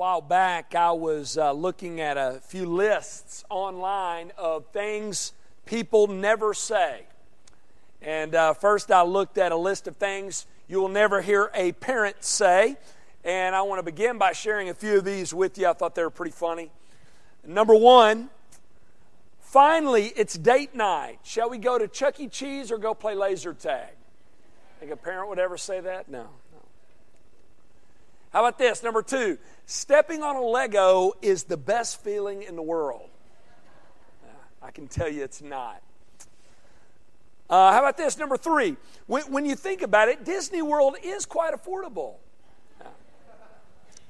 while back, I was uh, looking at a few lists online of things people never say. And uh, first, I looked at a list of things you will never hear a parent say. And I want to begin by sharing a few of these with you. I thought they were pretty funny. Number one, finally, it's date night. Shall we go to Chuck E. Cheese or go play laser tag? Think a parent would ever say that? No. How about this? Number two, stepping on a Lego is the best feeling in the world. I can tell you it's not. Uh, how about this? Number three, when, when, you think about it, Disney World is quite affordable.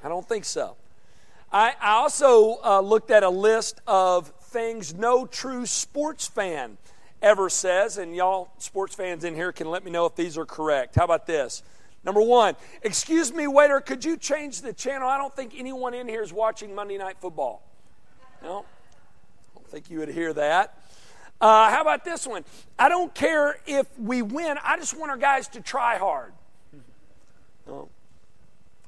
I don't think so. I, I also uh, looked at a list of things no true sports fan ever says, and y'all sports fans in here can let me know if these are correct. How about this? Number one, excuse me, waiter, could you change the channel? I don't think anyone in here is watching Monday Night Football. No? I don't think you would hear that. Uh, how about this one? I don't care if we win, I just want our guys to try hard. No.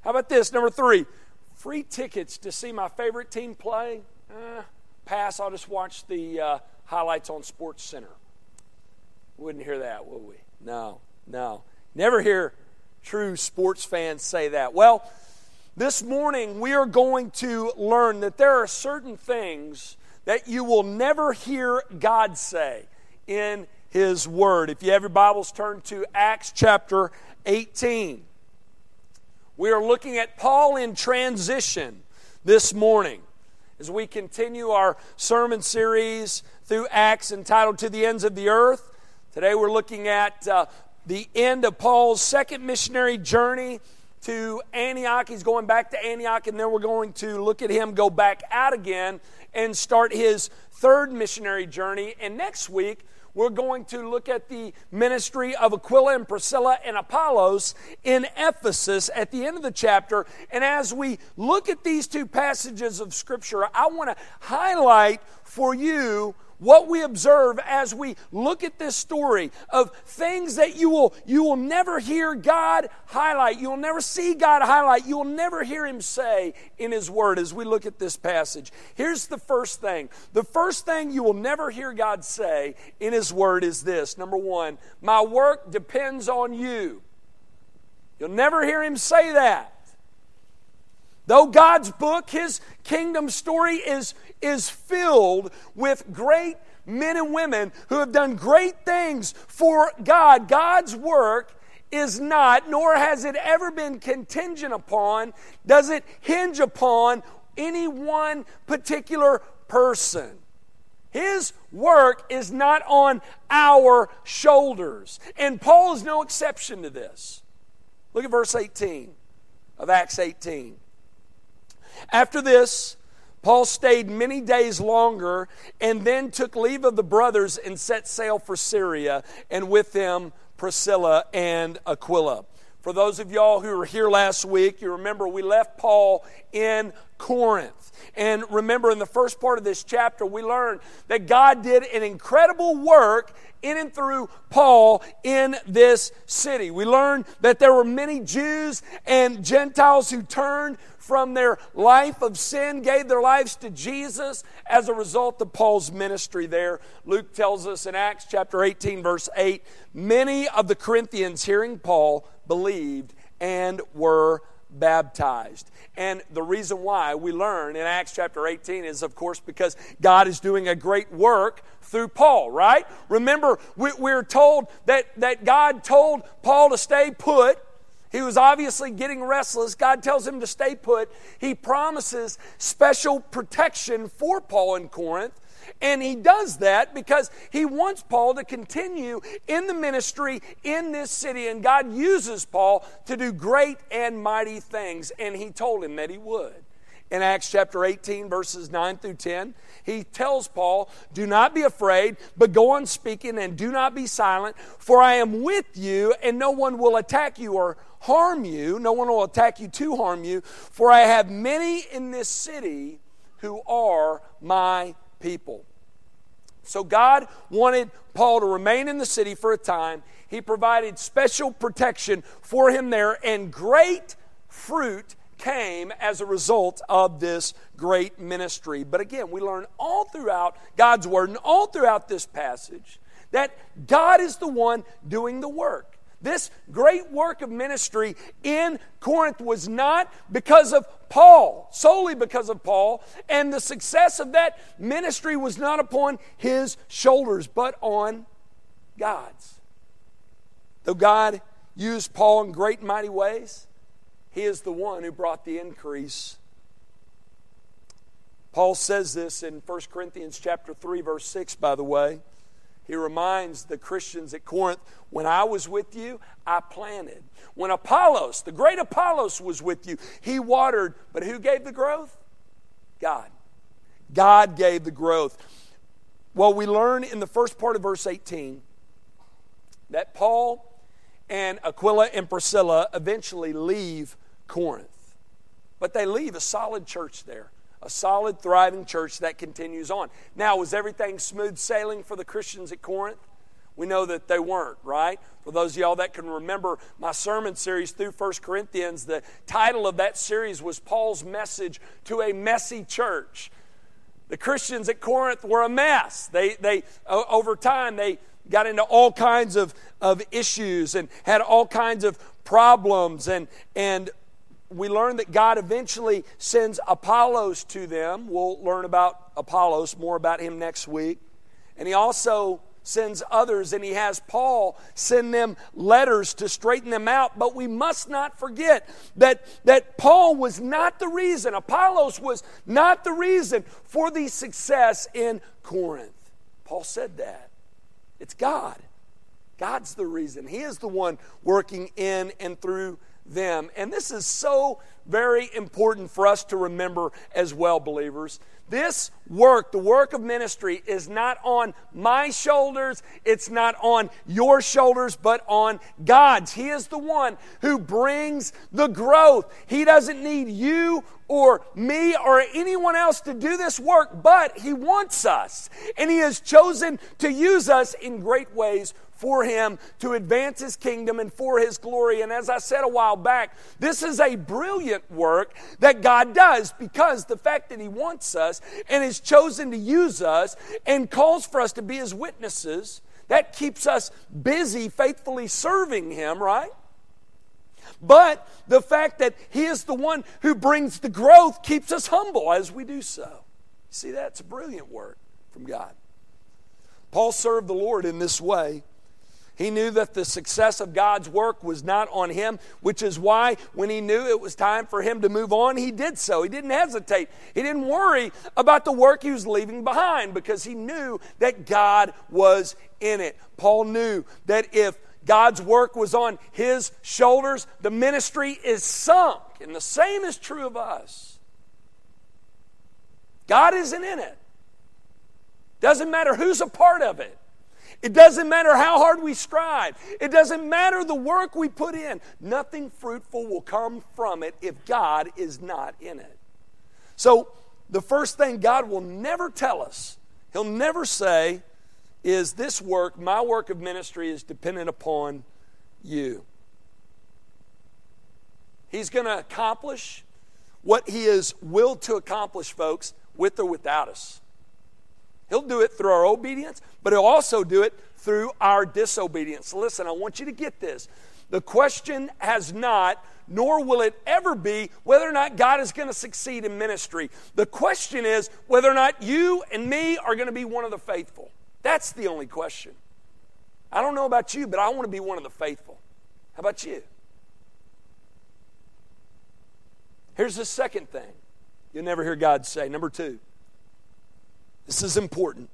How about this? Number three, free tickets to see my favorite team play? Uh, pass, I'll just watch the uh, highlights on Sports Center. Wouldn't hear that, would we? No, no. Never hear true sports fans say that? Well, this morning we are going to learn that there are certain things that you will never hear God say in His Word. If you have your Bibles, turn to Acts chapter 18. We are looking at Paul in transition this morning as we continue our sermon series through Acts entitled To the Ends of the Earth. Today we're looking at uh, the end of Paul's second missionary journey to Antioch. He's going back to Antioch, and then we're going to look at him go back out again and start his third missionary journey. And next week, we're going to look at the ministry of Aquila and Priscilla and Apollos in Ephesus at the end of the chapter. And as we look at these two passages of Scripture, I want to highlight for you what we observe as we look at this story of things that you will you will never hear God highlight. You'll never see God highlight. You'll never hear him say in his word as we look at this passage. Here's the first thing. The first thing you will never hear God say in his word is this. Number 1 my work depends on you. You'll never hear him say that Though God's book, His kingdom story, is, is filled with great men and women who have done great things for God, God's work is not, nor has it ever been contingent upon, does it hinge upon any one particular person. His work is not on our shoulders. And Paul is no exception to this. Look at verse 18 of Acts 18. After this, Paul stayed many days longer and then took leave of the brothers and set sail for Syria, and with them Priscilla and Aquila. For those of y'all who were here last week, you remember we left Paul in Corinth. And remember, in the first part of this chapter, we learned that God did an incredible work in and through Paul in this city. We learned that there were many Jews and Gentiles who turned from their life of sin, gave their lives to Jesus as a result of Paul's ministry there. Luke tells us in Acts chapter 18, verse 8 many of the Corinthians, hearing Paul, believed and were baptized. And the reason why we learn in Acts chapter 18 is, of course, because God is doing a great work through Paul, right? Remember, we're told that, that God told Paul to stay put he was obviously getting restless. God tells him to stay put. He promises special protection for Paul in Corinth. And he does that because he wants Paul to continue in the ministry in this city. And God uses Paul to do great and mighty things. And he told him that he would. In Acts chapter 18, verses 9 through 10, he tells Paul, Do not be afraid, but go on speaking and do not be silent, for I am with you, and no one will attack you or harm you. No one will attack you to harm you, for I have many in this city who are my people. So God wanted Paul to remain in the city for a time. He provided special protection for him there, and great fruit came as a result of this great ministry. But again, we learn all throughout God's Word and all throughout this passage that God is the one doing the work. This great work of ministry in Corinth was not because of Paul, solely because of Paul, and the success of that ministry was not upon his shoulders, but on God's. Though God used Paul in great and mighty ways, he is the one who brought the increase. Paul says this in 1 Corinthians chapter 3 verse 6 by the way. He reminds the Christians at Corinth when I was with you, I planted. When Apollos, the great Apollos, was with you, he watered. But who gave the growth? God. God gave the growth. Well, we learn in the first part of verse 18 that Paul and Aquila and Priscilla eventually leave Corinth. But they leave a solid church there a solid, thriving church that continues on. Now, was everything smooth sailing for the Christians at Corinth? We know that they weren't, right? For those of y'all that can remember my sermon series through 1 Corinthians, the title of that series was Paul's Message to a Messy Church. The Christians at Corinth were a mess. They, they over time, they got into all kinds of, of issues and had all kinds of problems and, and we learn that God eventually sends Apollos to them. We'll learn about Apollos, more about him next week. And he also sends others, and he has Paul send them letters to straighten them out. But we must not forget that, that Paul was not the reason, Apollos was not the reason for the success in Corinth. Paul said that. It's God. God's the reason. He is the one working in and through them. And this is so very important for us to remember as well, believers. This work, the work of ministry, is not on my shoulders, it's not on your shoulders, but on God's. He is the one who brings the growth. He doesn't need you or me or anyone else to do this work, but He wants us. And He has chosen to use us in great ways for him to advance his kingdom and for his glory. And as I said a while back, this is a brilliant work that God does because the fact that he wants us and has chosen to use us and calls for us to be his witnesses, that keeps us busy faithfully serving him, right? But the fact that He is the one who brings the growth keeps us humble as we do so. See, that's a brilliant work from God. Paul served the Lord in this way. He knew that the success of God's work was not on him, which is why when he knew it was time for him to move on, he did so. He didn't hesitate. He didn't worry about the work he was leaving behind because he knew that God was in it. Paul knew that if God's work was on his shoulders, the ministry is sunk. And the same is true of us. God isn't in it. Doesn't matter who's a part of it. It doesn't matter how hard we strive. It doesn't matter the work we put in. Nothing fruitful will come from it if God is not in it. So, the first thing God will never tell us, He'll never say, is this work, my work of ministry, is dependent upon you. He's going to accomplish what He is willed to accomplish, folks, with or without us. He'll do it through our obedience, but He'll also do it through our disobedience. Listen, I want you to get this. The question has not, nor will it ever be, whether or not God is going to succeed in ministry. The question is whether or not you and me are going to be one of the faithful. That's the only question. I don't know about you, but I want to be one of the faithful. How about you? Here's the second thing you'll never hear God say. Number two. This is important.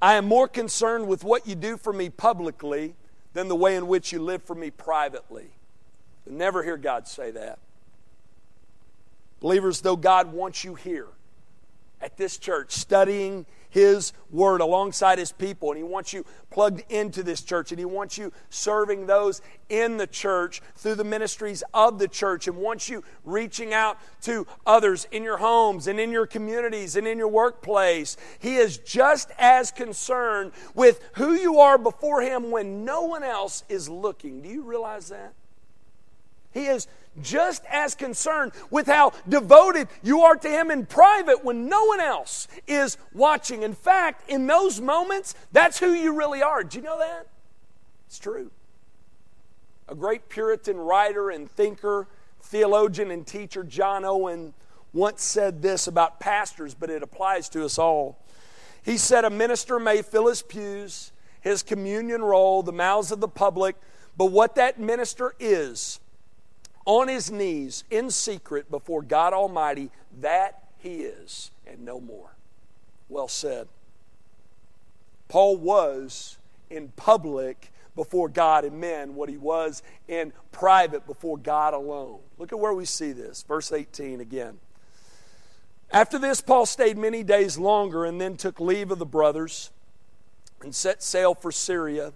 I am more concerned with what you do for me publicly than the way in which you live for me privately. You'll never hear God say that. Believers, though God wants you here at this church studying his Word alongside His people. And He wants you plugged into this church. And He wants you serving those in the church through the ministries of the church. And wants you reaching out to others in your homes and in your communities and in your workplace. He is just as concerned with who you are before Him when no one else is looking. Do you realize that? He is just as concerned with how devoted you are to Him in private when no one else is watching. In fact, in those moments, that's who you really are. Do you know that? It's true. A great Puritan writer and thinker, theologian, and teacher, John Owen, once said this about pastors, but it applies to us all. He said, A minister may fill his pews, his communion roll, the mouths of the public, but what that minister is, on his knees in secret before God Almighty, that he is, and no more. Well said. Paul was in public before God and men what he was in private before God alone. Look at where we see this. Verse 18 again. After this, Paul stayed many days longer and then took leave of the brothers and set sail for Syria.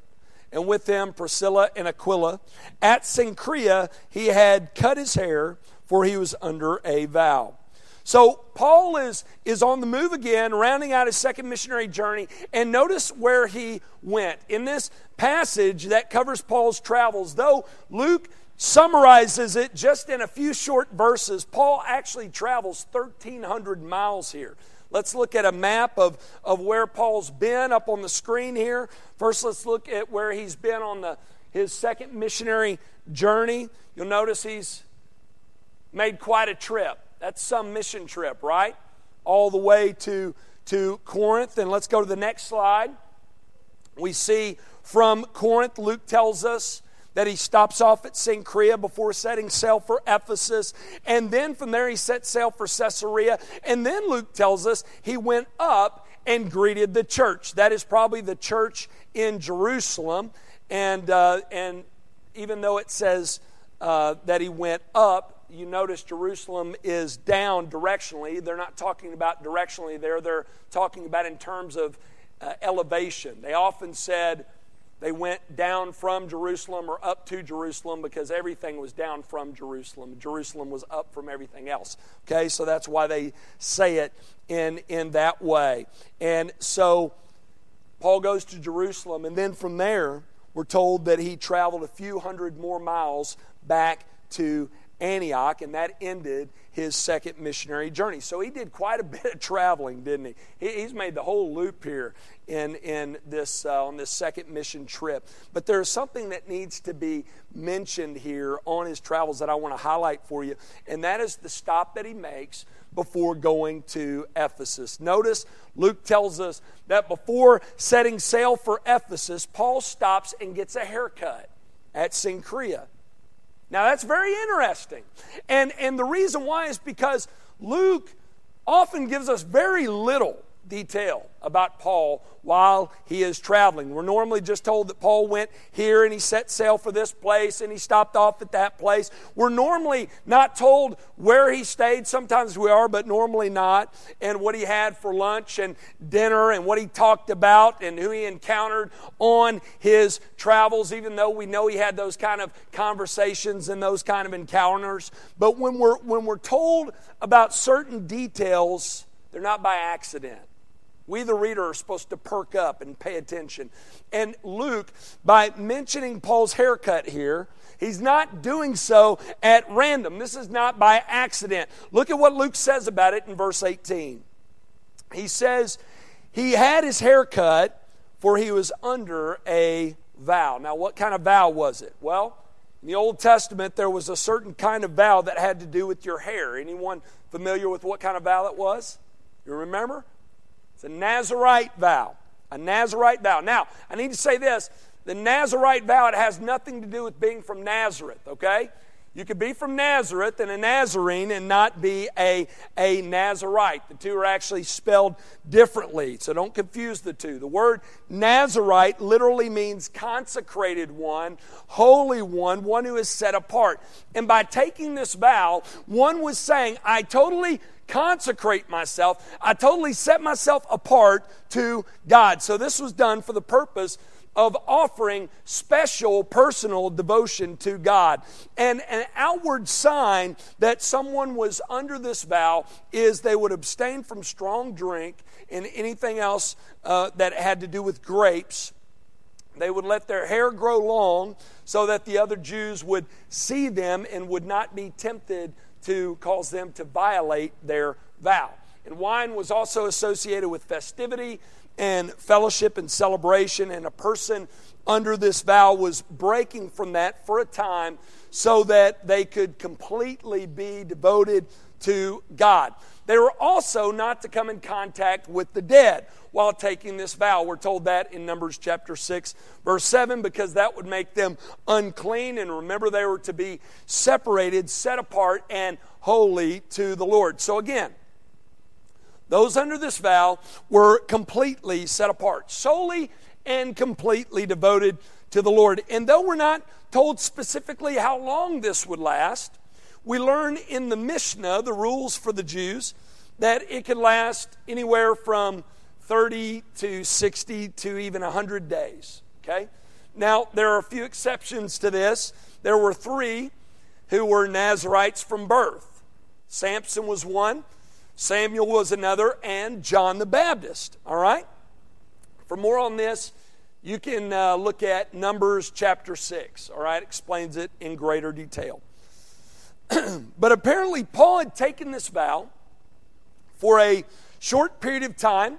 And with them, Priscilla and Aquila. At Cenchrea, he had cut his hair, for he was under a vow. So Paul is, is on the move again, rounding out his second missionary journey. And notice where he went. In this passage that covers Paul's travels, though Luke summarizes it just in a few short verses. Paul actually travels 1,300 miles here. Let's look at a map of, of where Paul's been up on the screen here. First, let's look at where he's been on the, his second missionary journey. You'll notice he's made quite a trip. That's some mission trip, right? All the way to, to Corinth. And let's go to the next slide. We see from Corinth, Luke tells us that he stops off at Cenchrea before setting sail for Ephesus. And then from there, he set sail for Caesarea. And then Luke tells us he went up and greeted the church. That is probably the church in Jerusalem. And, uh, and even though it says uh, that he went up, you notice Jerusalem is down directionally. They're not talking about directionally there, they're talking about in terms of uh, elevation. They often said, they went down from Jerusalem or up to Jerusalem because everything was down from Jerusalem. Jerusalem was up from everything else. Okay, so that's why they say it in, in that way. And so Paul goes to Jerusalem, and then from there, we're told that he traveled a few hundred more miles back to Antioch, and that ended his second missionary journey. So he did quite a bit of traveling, didn't he? He's made the whole loop here in, in this, uh, on this second mission trip. But there's something that needs to be mentioned here on his travels that I want to highlight for you, and that is the stop that he makes before going to Ephesus. Notice Luke tells us that before setting sail for Ephesus, Paul stops and gets a haircut at Cenchrea. Now that's very interesting. And, and the reason why is because Luke often gives us very little detail about Paul while he is traveling. We're normally just told that Paul went here and he set sail for this place and he stopped off at that place. We're normally not told where he stayed. Sometimes we are, but normally not. And what he had for lunch and dinner and what he talked about and who he encountered on his travels, even though we know he had those kind of conversations and those kind of encounters. But when we're, when we're told about certain details, they're not by accident. We, the reader, are supposed to perk up and pay attention. And Luke, by mentioning Paul's haircut here, he's not doing so at random. This is not by accident. Look at what Luke says about it in verse 18. He says, He had his haircut for he was under a vow. Now, what kind of vow was it? Well, in the Old Testament, there was a certain kind of vow that had to do with your hair. Anyone familiar with what kind of vow it was? You remember? It's a Nazarite vow. A Nazarite vow. Now, I need to say this the Nazarite vow, it has nothing to do with being from Nazareth, okay? You could be from Nazareth and a Nazarene and not be a, a Nazarite. The two are actually spelled differently, so don't confuse the two. The word Nazarite literally means consecrated one, holy one, one who is set apart. And by taking this vow, one was saying, I totally consecrate myself. I totally set myself apart to God. So this was done for the purpose of offering special personal devotion to God. And an outward sign that someone was under this vow is they would abstain from strong drink and anything else uh, that had to do with grapes. They would let their hair grow long so that the other Jews would see them and would not be tempted to cause them to violate their vow. And wine was also associated with festivity and fellowship and celebration, and a person under this vow was breaking from that for a time so that they could completely be devoted to God. They were also not to come in contact with the dead while taking this vow. We're told that in Numbers chapter 6, verse 7, because that would make them unclean. And remember, they were to be separated, set apart, and holy to the Lord. So again, those under this vow were completely set apart, solely and completely devoted to the Lord. And though we're not told specifically how long this would last, we learn in the Mishnah, the rules for the Jews, that it could last anywhere from 30 to 60 to even 100 days. Okay? Now, there are a few exceptions to this. There were three who were Nazarites from birth. Samson was one, Samuel was another, and John the Baptist. All right? For more on this, you can uh, look at Numbers chapter 6. All right? Explains it in greater detail. but apparently, Paul had taken this vow for a short period of time,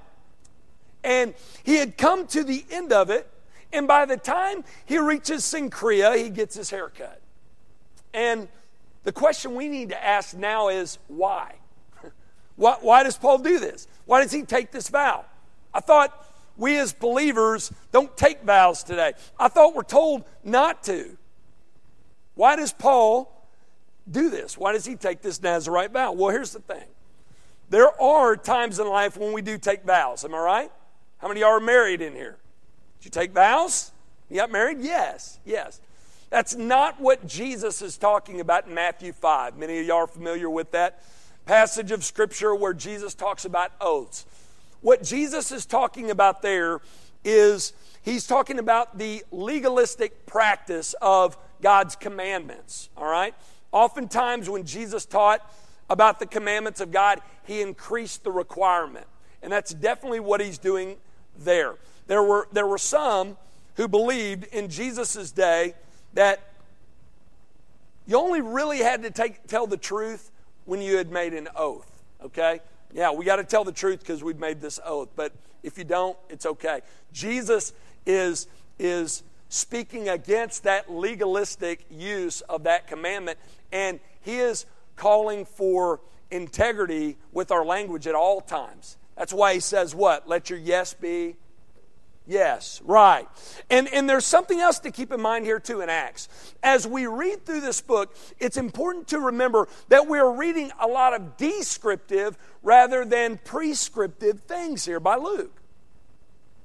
and he had come to the end of it. And by the time he reaches Cenchrea, he gets his hair cut. And the question we need to ask now is why? why? Why does Paul do this? Why does he take this vow? I thought we as believers don't take vows today. I thought we're told not to. Why does Paul do this? Why does he take this Nazarite vow? Well, here's the thing there are times in life when we do take vows. Am I right? How many of y'all are married in here? Did you take vows? You got married? Yes, yes. That's not what Jesus is talking about in Matthew 5. Many of y'all are familiar with that passage of Scripture where Jesus talks about oaths. What Jesus is talking about there is he's talking about the legalistic practice of God's commandments, all right? Oftentimes, when Jesus taught about the commandments of God, he increased the requirement. And that's definitely what he's doing there. There were, there were some who believed in Jesus' day that you only really had to take, tell the truth when you had made an oath, okay? Yeah, we got to tell the truth because we've made this oath. But if you don't, it's okay. Jesus is, is speaking against that legalistic use of that commandment, and he is calling for integrity with our language at all times. That's why he says, What? Let your yes be Yes, right. And, and there's something else to keep in mind here, too, in Acts. As we read through this book, it's important to remember that we're reading a lot of descriptive rather than prescriptive things here by Luke.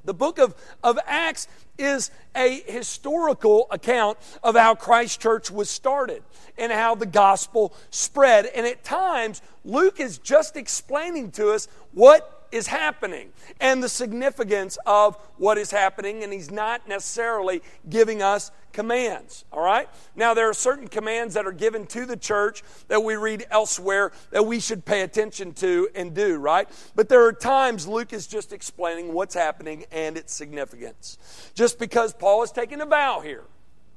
The book of, of Acts is a historical account of how Christ Church was started and how the gospel spread. And at times, Luke is just explaining to us what is happening and the significance of what is happening, and he's not necessarily giving us commands. All right? Now, there are certain commands that are given to the church that we read elsewhere that we should pay attention to and do, right? But there are times Luke is just explaining what's happening and its significance. Just because Paul is taking a vow here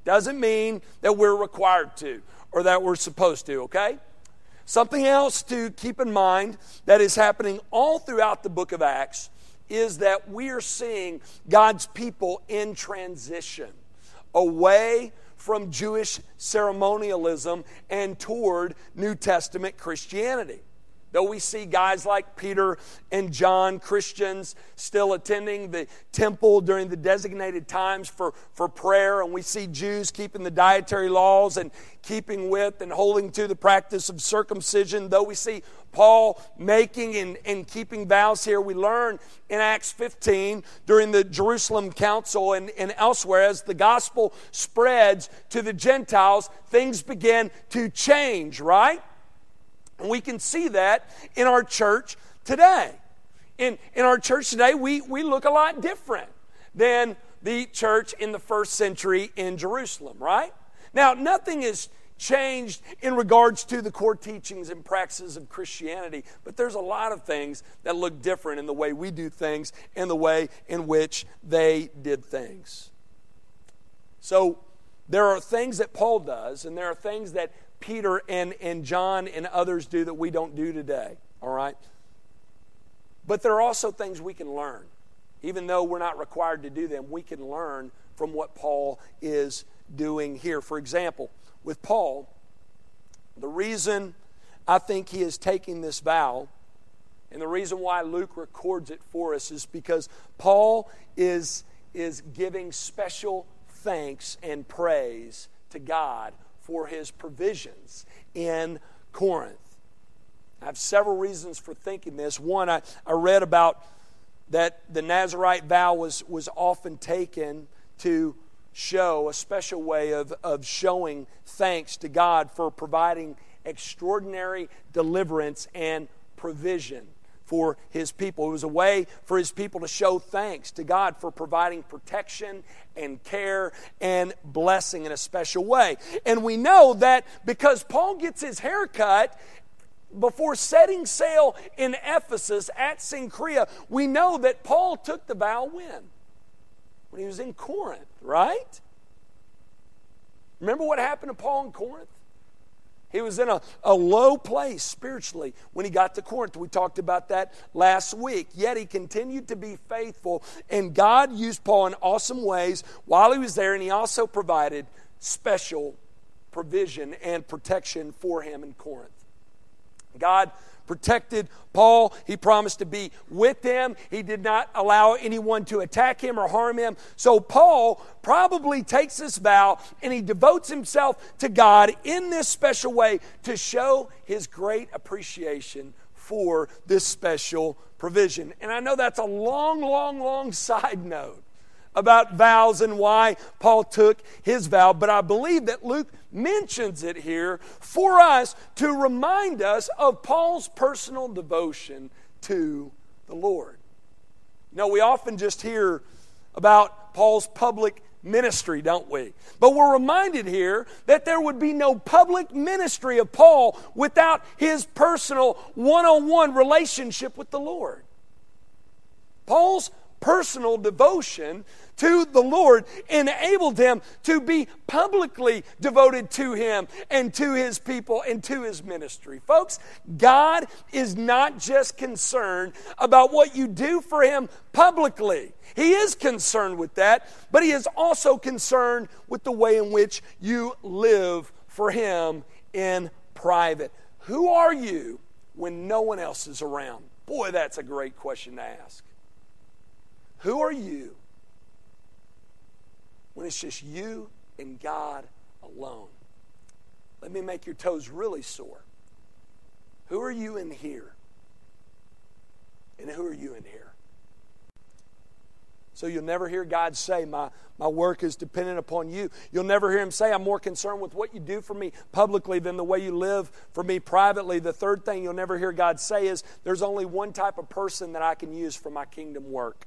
doesn't mean that we're required to or that we're supposed to, okay? Something else to keep in mind that is happening all throughout the book of Acts is that we are seeing God's people in transition away from Jewish ceremonialism and toward New Testament Christianity. Though we see guys like Peter and John, Christians, still attending the temple during the designated times for, for prayer, and we see Jews keeping the dietary laws and keeping with and holding to the practice of circumcision, though we see Paul making and, and keeping vows here, we learn in Acts 15 during the Jerusalem Council and, and elsewhere, as the gospel spreads to the Gentiles, things begin to change, right? And we can see that in our church today. In, in our church today, we, we look a lot different than the church in the first century in Jerusalem, right? Now, nothing has changed in regards to the core teachings and practices of Christianity, but there's a lot of things that look different in the way we do things and the way in which they did things. So there are things that Paul does, and there are things that Peter and, and John and others do that we don't do today, all right? But there are also things we can learn. Even though we're not required to do them, we can learn from what Paul is doing here. For example, with Paul, the reason I think he is taking this vow, and the reason why Luke records it for us, is because Paul is, is giving special thanks and praise to God for his provisions in Corinth. I have several reasons for thinking this. One, I, I read about that the Nazarite vow was, was often taken to show a special way of, of showing thanks to God for providing extraordinary deliverance and provision for his people. It was a way for his people to show thanks to God for providing protection and care and blessing in a special way. And we know that because Paul gets his hair cut before setting sail in Ephesus at Cenchrea, we know that Paul took the vow when? When he was in Corinth, right? Remember what happened to Paul in Corinth? He was in a, a low place spiritually when he got to Corinth. We talked about that last week. Yet he continued to be faithful, and God used Paul in awesome ways while he was there, and he also provided special provision and protection for him in Corinth. God protected Paul. He promised to be with them. He did not allow anyone to attack him or harm him. So Paul probably takes this vow and he devotes himself to God in this special way to show his great appreciation for this special provision. And I know that's a long, long, long side note about vows and why Paul took his vow, but I believe that Luke mentions it here for us to remind us of Paul's personal devotion to the Lord. You know, we often just hear about Paul's public ministry, don't we? But we're reminded here that there would be no public ministry of Paul without his personal one on one relationship with the Lord. Paul's personal devotion to the Lord enabled him to be publicly devoted to Him and to His people and to His ministry. Folks, God is not just concerned about what you do for Him publicly. He is concerned with that, but He is also concerned with the way in which you live for Him in private. Who are you when no one else is around? Boy, that's a great question to ask. Who are you when it's just you and God alone? Let me make your toes really sore. Who are you in here? And who are you in here? So you'll never hear God say, my, my work is dependent upon you. You'll never hear Him say, I'm more concerned with what you do for me publicly than the way you live for me privately. The third thing you'll never hear God say is, There's only one type of person that I can use for my kingdom work.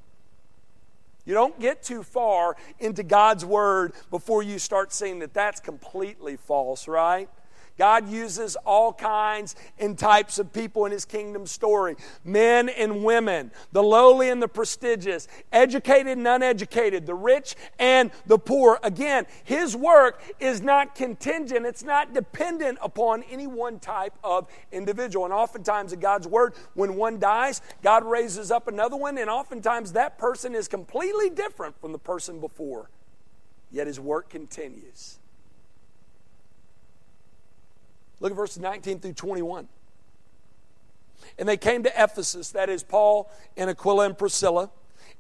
You don't get too far into God's Word before you start seeing that that's completely false, right? God uses all kinds and types of people in His kingdom story men and women, the lowly and the prestigious, educated and uneducated, the rich and the poor. Again, His work is not contingent, it's not dependent upon any one type of individual. And oftentimes in God's Word, when one dies, God raises up another one, and oftentimes that person is completely different from the person before. Yet His work continues. Look at verses 19 through 21. And they came to Ephesus, that is Paul and Aquila and Priscilla,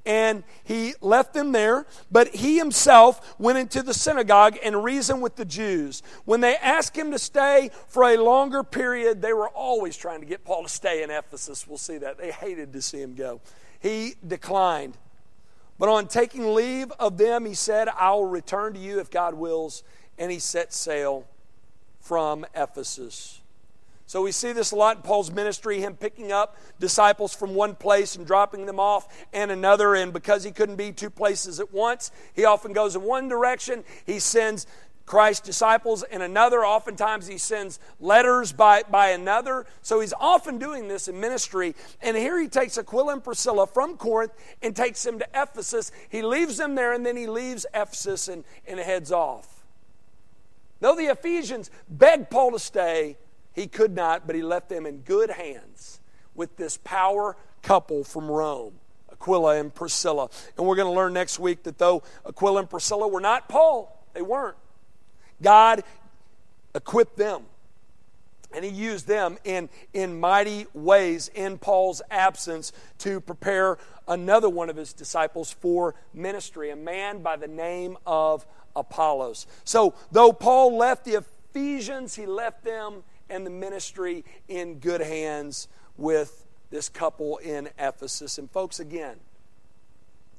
and he left them there, but he himself went into the synagogue and reasoned with the Jews. When they asked him to stay for a longer period, they were always trying to get Paul to stay in Ephesus. We'll see that. They hated to see him go. He declined. But on taking leave of them, he said, I will return to you if God wills. And he set sail from Ephesus. So we see this a lot in Paul's ministry, him picking up disciples from one place and dropping them off and another. And because he couldn't be two places at once, he often goes in one direction. He sends Christ's disciples in another. Oftentimes he sends letters by, by another. So he's often doing this in ministry. And here he takes Aquila and Priscilla from Corinth and takes them to Ephesus. He leaves them there and then he leaves Ephesus and, and heads off. Though the Ephesians begged Paul to stay, he could not, but he left them in good hands with this power couple from Rome. Aquila and Priscilla. And we're going to learn next week that though Aquila and Priscilla were not Paul, they weren't. God equipped them. And he used them in, in mighty ways in Paul's absence to prepare another one of his disciples for ministry, a man by the name of Apollos. So, though Paul left the Ephesians, he left them and the ministry in good hands with this couple in Ephesus. And, folks, again,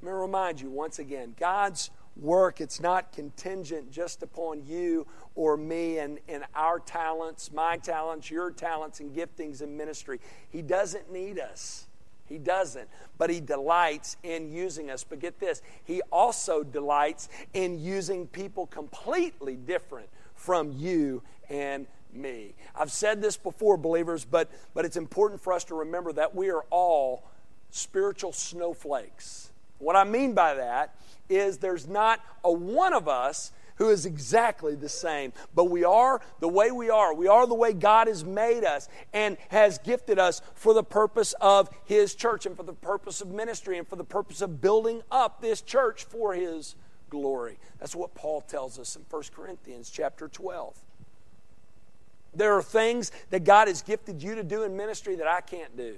let me remind you once again God's work, it's not contingent just upon you or me and, and our talents, my talents, your talents, and giftings in ministry. He doesn't need us. He doesn't. But He delights in using us. But get this He also delights in using people completely different from you and me. I've said this before, believers, but, but it's important for us to remember that we are all spiritual snowflakes. What I mean by that is there's not a one of us who is exactly the same. But we are the way we are. We are the way God has made us and has gifted us for the purpose of His church and for the purpose of ministry and for the purpose of building up this church for His glory. That's what Paul tells us in 1 Corinthians chapter 12. There are things that God has gifted you to do in ministry that I can't do.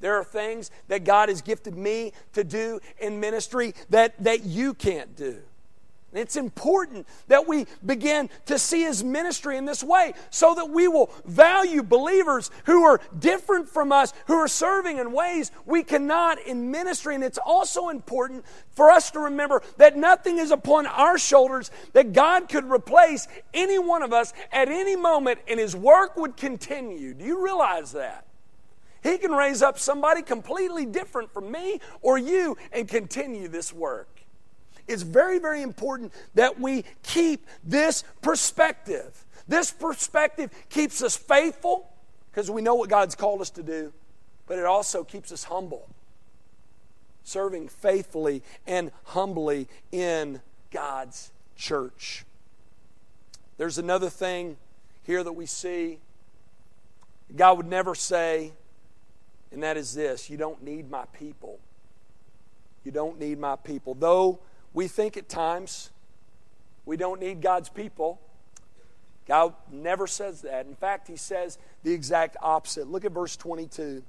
There are things that God has gifted me to do in ministry that, that you can't do. It's important that we begin to see his ministry in this way so that we will value believers who are different from us, who are serving in ways we cannot in ministry. And it's also important for us to remember that nothing is upon our shoulders, that God could replace any one of us at any moment and his work would continue. Do you realize that? He can raise up somebody completely different from me or you and continue this work. It's very, very important that we keep this perspective. This perspective keeps us faithful because we know what God's called us to do, but it also keeps us humble, serving faithfully and humbly in God's church. There's another thing here that we see. God would never say, and that is this you don't need my people. You don't need my people. Though we think at times we don't need God's people, God never says that. In fact, He says the exact opposite. Look at verse 22.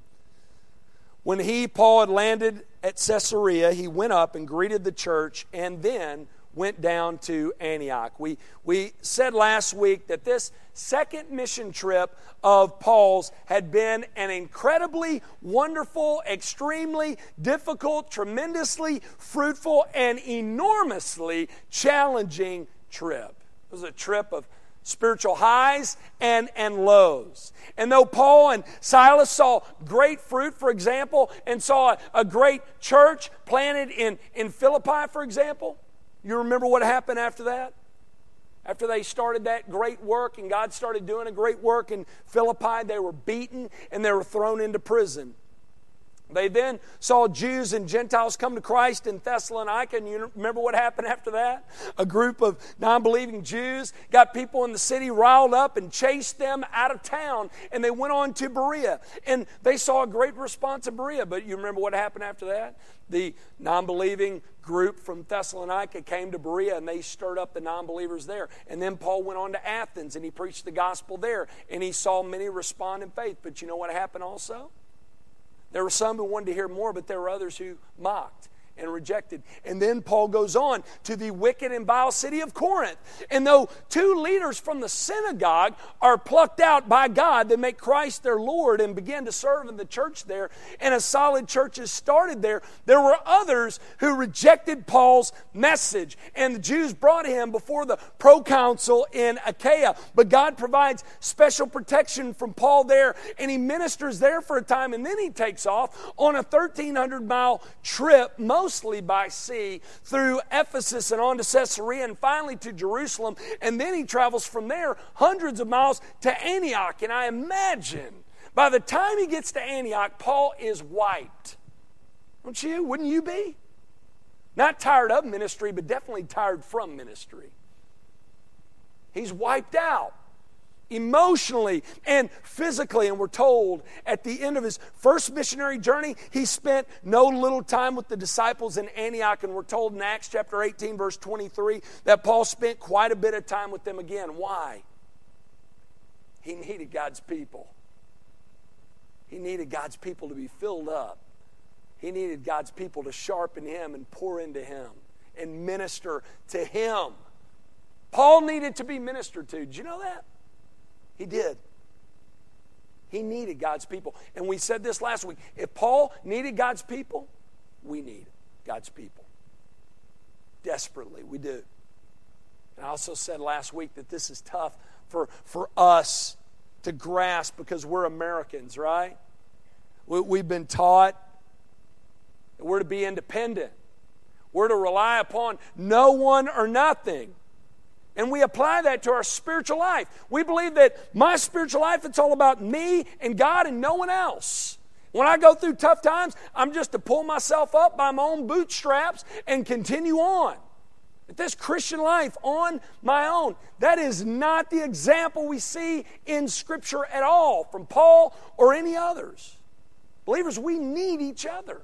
When he, Paul, had landed at Caesarea, he went up and greeted the church and then went down to Antioch. We, we said last week that this second mission trip of Paul's had been an incredibly wonderful, extremely difficult, tremendously fruitful, and enormously challenging trip. It was a trip of spiritual highs and, and lows. And though Paul and Silas saw great fruit, for example, and saw a, a great church planted in, in Philippi, for example, you remember what happened after that? After they started that great work and God started doing a great work in Philippi, they were beaten and they were thrown into prison. They then saw Jews and Gentiles come to Christ in Thessalonica, and you remember what happened after that? A group of non believing Jews got people in the city riled up and chased them out of town, and they went on to Berea. And they saw a great response in Berea, but you remember what happened after that? The non believing group from Thessalonica came to Berea and they stirred up the non believers there. And then Paul went on to Athens and he preached the gospel there, and he saw many respond in faith. But you know what happened also? There were some who wanted to hear more, but there were others who mocked and rejected. And then Paul goes on to the wicked and vile city of Corinth. And though two leaders from the synagogue are plucked out by God, they make Christ their Lord and begin to serve in the church there, and a solid church is started there, there were others who rejected Paul's message. And the Jews brought him before the proconsul in Achaia. But God provides special protection from Paul there, and he ministers there for a time, and then he takes off on a 1,300 mile trip, most mostly by sea through Ephesus and on to Caesarea and finally to Jerusalem. And then he travels from there hundreds of miles to Antioch. And I imagine by the time he gets to Antioch, Paul is wiped. Don't you? Wouldn't you be? Not tired of ministry, but definitely tired from ministry. He's wiped out emotionally and physically. And we're told at the end of his first missionary journey, he spent no little time with the disciples in Antioch. And we're told in Acts chapter 18, verse 23, that Paul spent quite a bit of time with them again. Why? He needed God's people. He needed God's people to be filled up. He needed God's people to sharpen him and pour into him and minister to him. Paul needed to be ministered to. Did you know that? He did. He needed God's people. And we said this last week. If Paul needed God's people, we need God's people. Desperately, we do. And I also said last week that this is tough for, for us to grasp because we're Americans, right? We, we've been taught that we're to be independent. We're to rely upon no one or nothing. And we apply that to our spiritual life. We believe that my spiritual life, it's all about me and God and no one else. When I go through tough times, I'm just to pull myself up by my own bootstraps and continue on. This Christian life on my own, that is not the example we see in Scripture at all from Paul or any others. Believers, we need each other.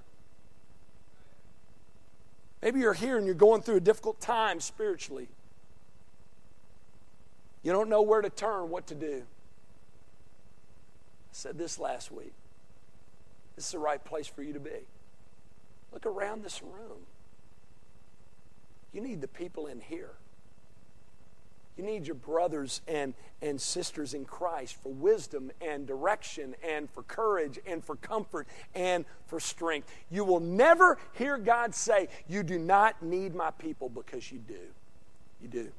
Maybe you're here and you're going through a difficult time spiritually. You don't know where to turn, what to do. I said this last week. This is the right place for you to be. Look around this room. You need the people in here. You need your brothers and, and sisters in Christ for wisdom and direction and for courage and for comfort and for strength. You will never hear God say, You do not need my people because you do. You do.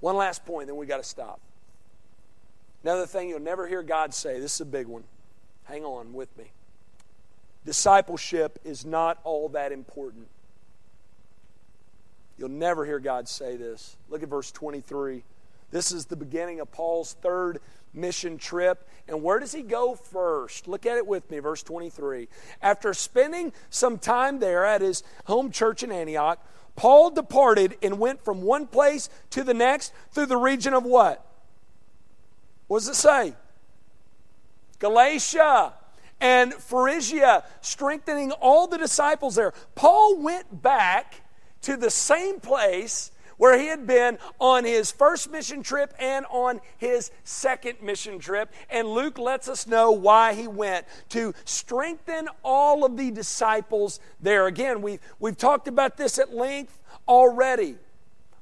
One last point, then we got to stop. Another thing you'll never hear God say this is a big one. Hang on with me. Discipleship is not all that important. You'll never hear God say this. Look at verse 23. This is the beginning of Paul's third mission trip. And where does he go first? Look at it with me, verse 23. After spending some time there at his home church in Antioch, Paul departed and went from one place to the next through the region of what? What does it say? Galatia and Phrygia, strengthening all the disciples there. Paul went back to the same place where he had been on his first mission trip and on his second mission trip. And Luke lets us know why he went to strengthen all of the disciples there. Again, we've, we've talked about this at length already.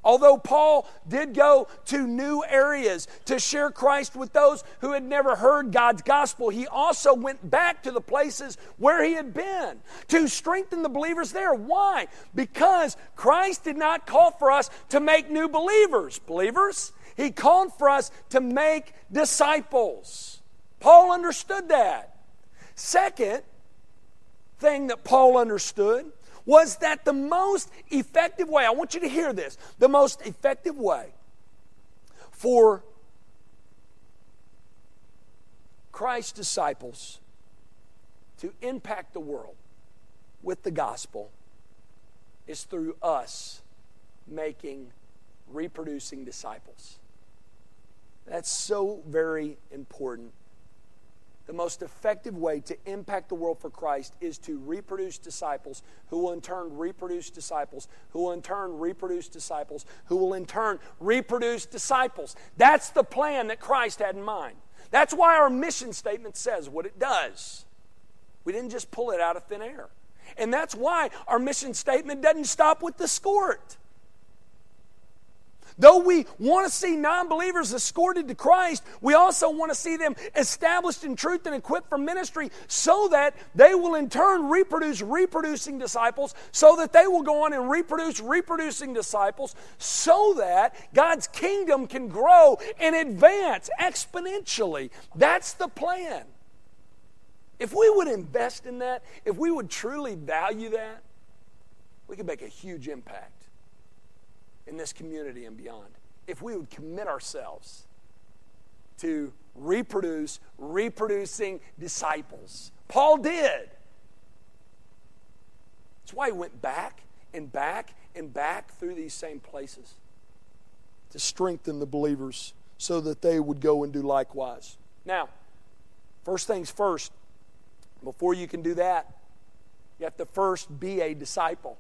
Although Paul did go to new areas to share Christ with those who had never heard God's gospel, he also went back to the places where he had been to strengthen the believers there. Why? Because Christ did not call for us to make new believers, believers. He called for us to make disciples. Paul understood that. Second thing that Paul understood was that the most effective way, I want you to hear this, the most effective way for Christ's disciples to impact the world with the gospel is through us making, reproducing disciples. That's so very important the most effective way to impact the world for Christ is to reproduce disciples who will in turn reproduce disciples, who will in turn reproduce disciples, who will in turn reproduce disciples. That's the plan that Christ had in mind. That's why our mission statement says what it does. We didn't just pull it out of thin air. And that's why our mission statement doesn't stop with the escort. Though we want to see non believers escorted to Christ, we also want to see them established in truth and equipped for ministry so that they will in turn reproduce reproducing disciples, so that they will go on and reproduce reproducing disciples, so that God's kingdom can grow and advance exponentially. That's the plan. If we would invest in that, if we would truly value that, we could make a huge impact in this community and beyond if we would commit ourselves to reproduce, reproducing disciples. Paul did. That's why he went back and back and back through these same places to strengthen the believers so that they would go and do likewise. Now, first things first, before you can do that, you have to first be a disciple.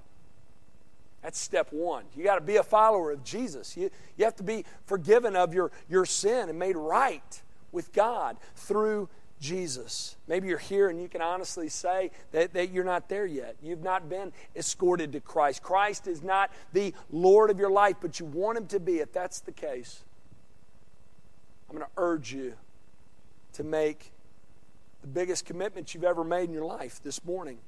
That's step one. You got to be a follower of Jesus. You, you have to be forgiven of your, your sin and made right with God through Jesus. Maybe you're here and you can honestly say that, that you're not there yet. You've not been escorted to Christ. Christ is not the Lord of your life, but you want Him to be. If that's the case, I'm going to urge you to make the biggest commitment you've ever made in your life this morning.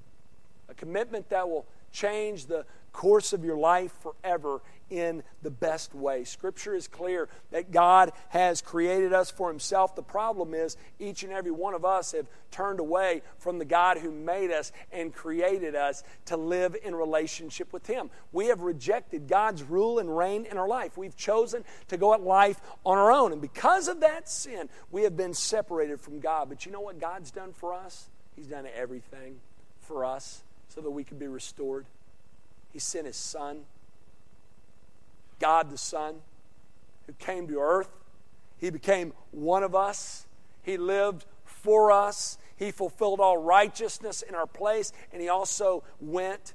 A commitment that will change the course of your life forever in the best way. Scripture is clear that God has created us for Himself. The problem is, each and every one of us have turned away from the God who made us and created us to live in relationship with Him. We have rejected God's rule and reign in our life. We've chosen to go at life on our own. And because of that sin, we have been separated from God. But you know what God's done for us? He's done everything for us so that we can be restored. He sent His Son God the Son, who came to earth. He became one of us. He lived for us. He fulfilled all righteousness in our place, and He also went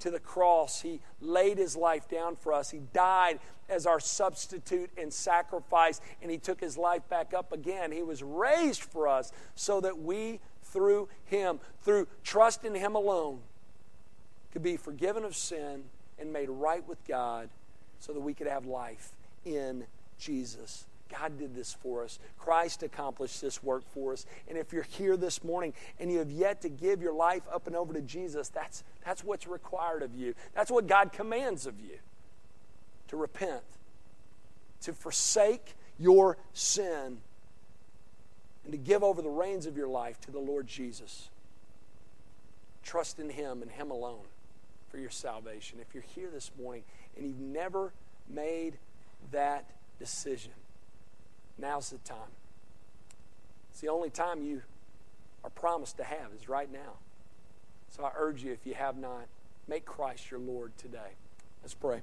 to the cross. He laid His life down for us. He died as our substitute and sacrifice, and He took His life back up again. He was raised for us so that we, through Him, through trust in Him alone, could be forgiven of sin and made right with God so that we could have life in Jesus. God did this for us. Christ accomplished this work for us. And if you're here this morning and you have yet to give your life up and over to Jesus, that's, that's what's required of you. That's what God commands of you to repent, to forsake your sin, and to give over the reins of your life to the Lord Jesus. Trust in Him and Him alone for your salvation. If you're here this morning and you've never made that decision, now's the time. It's the only time you are promised to have is right now. So I urge you, if you have not, make Christ your Lord today. Let's pray.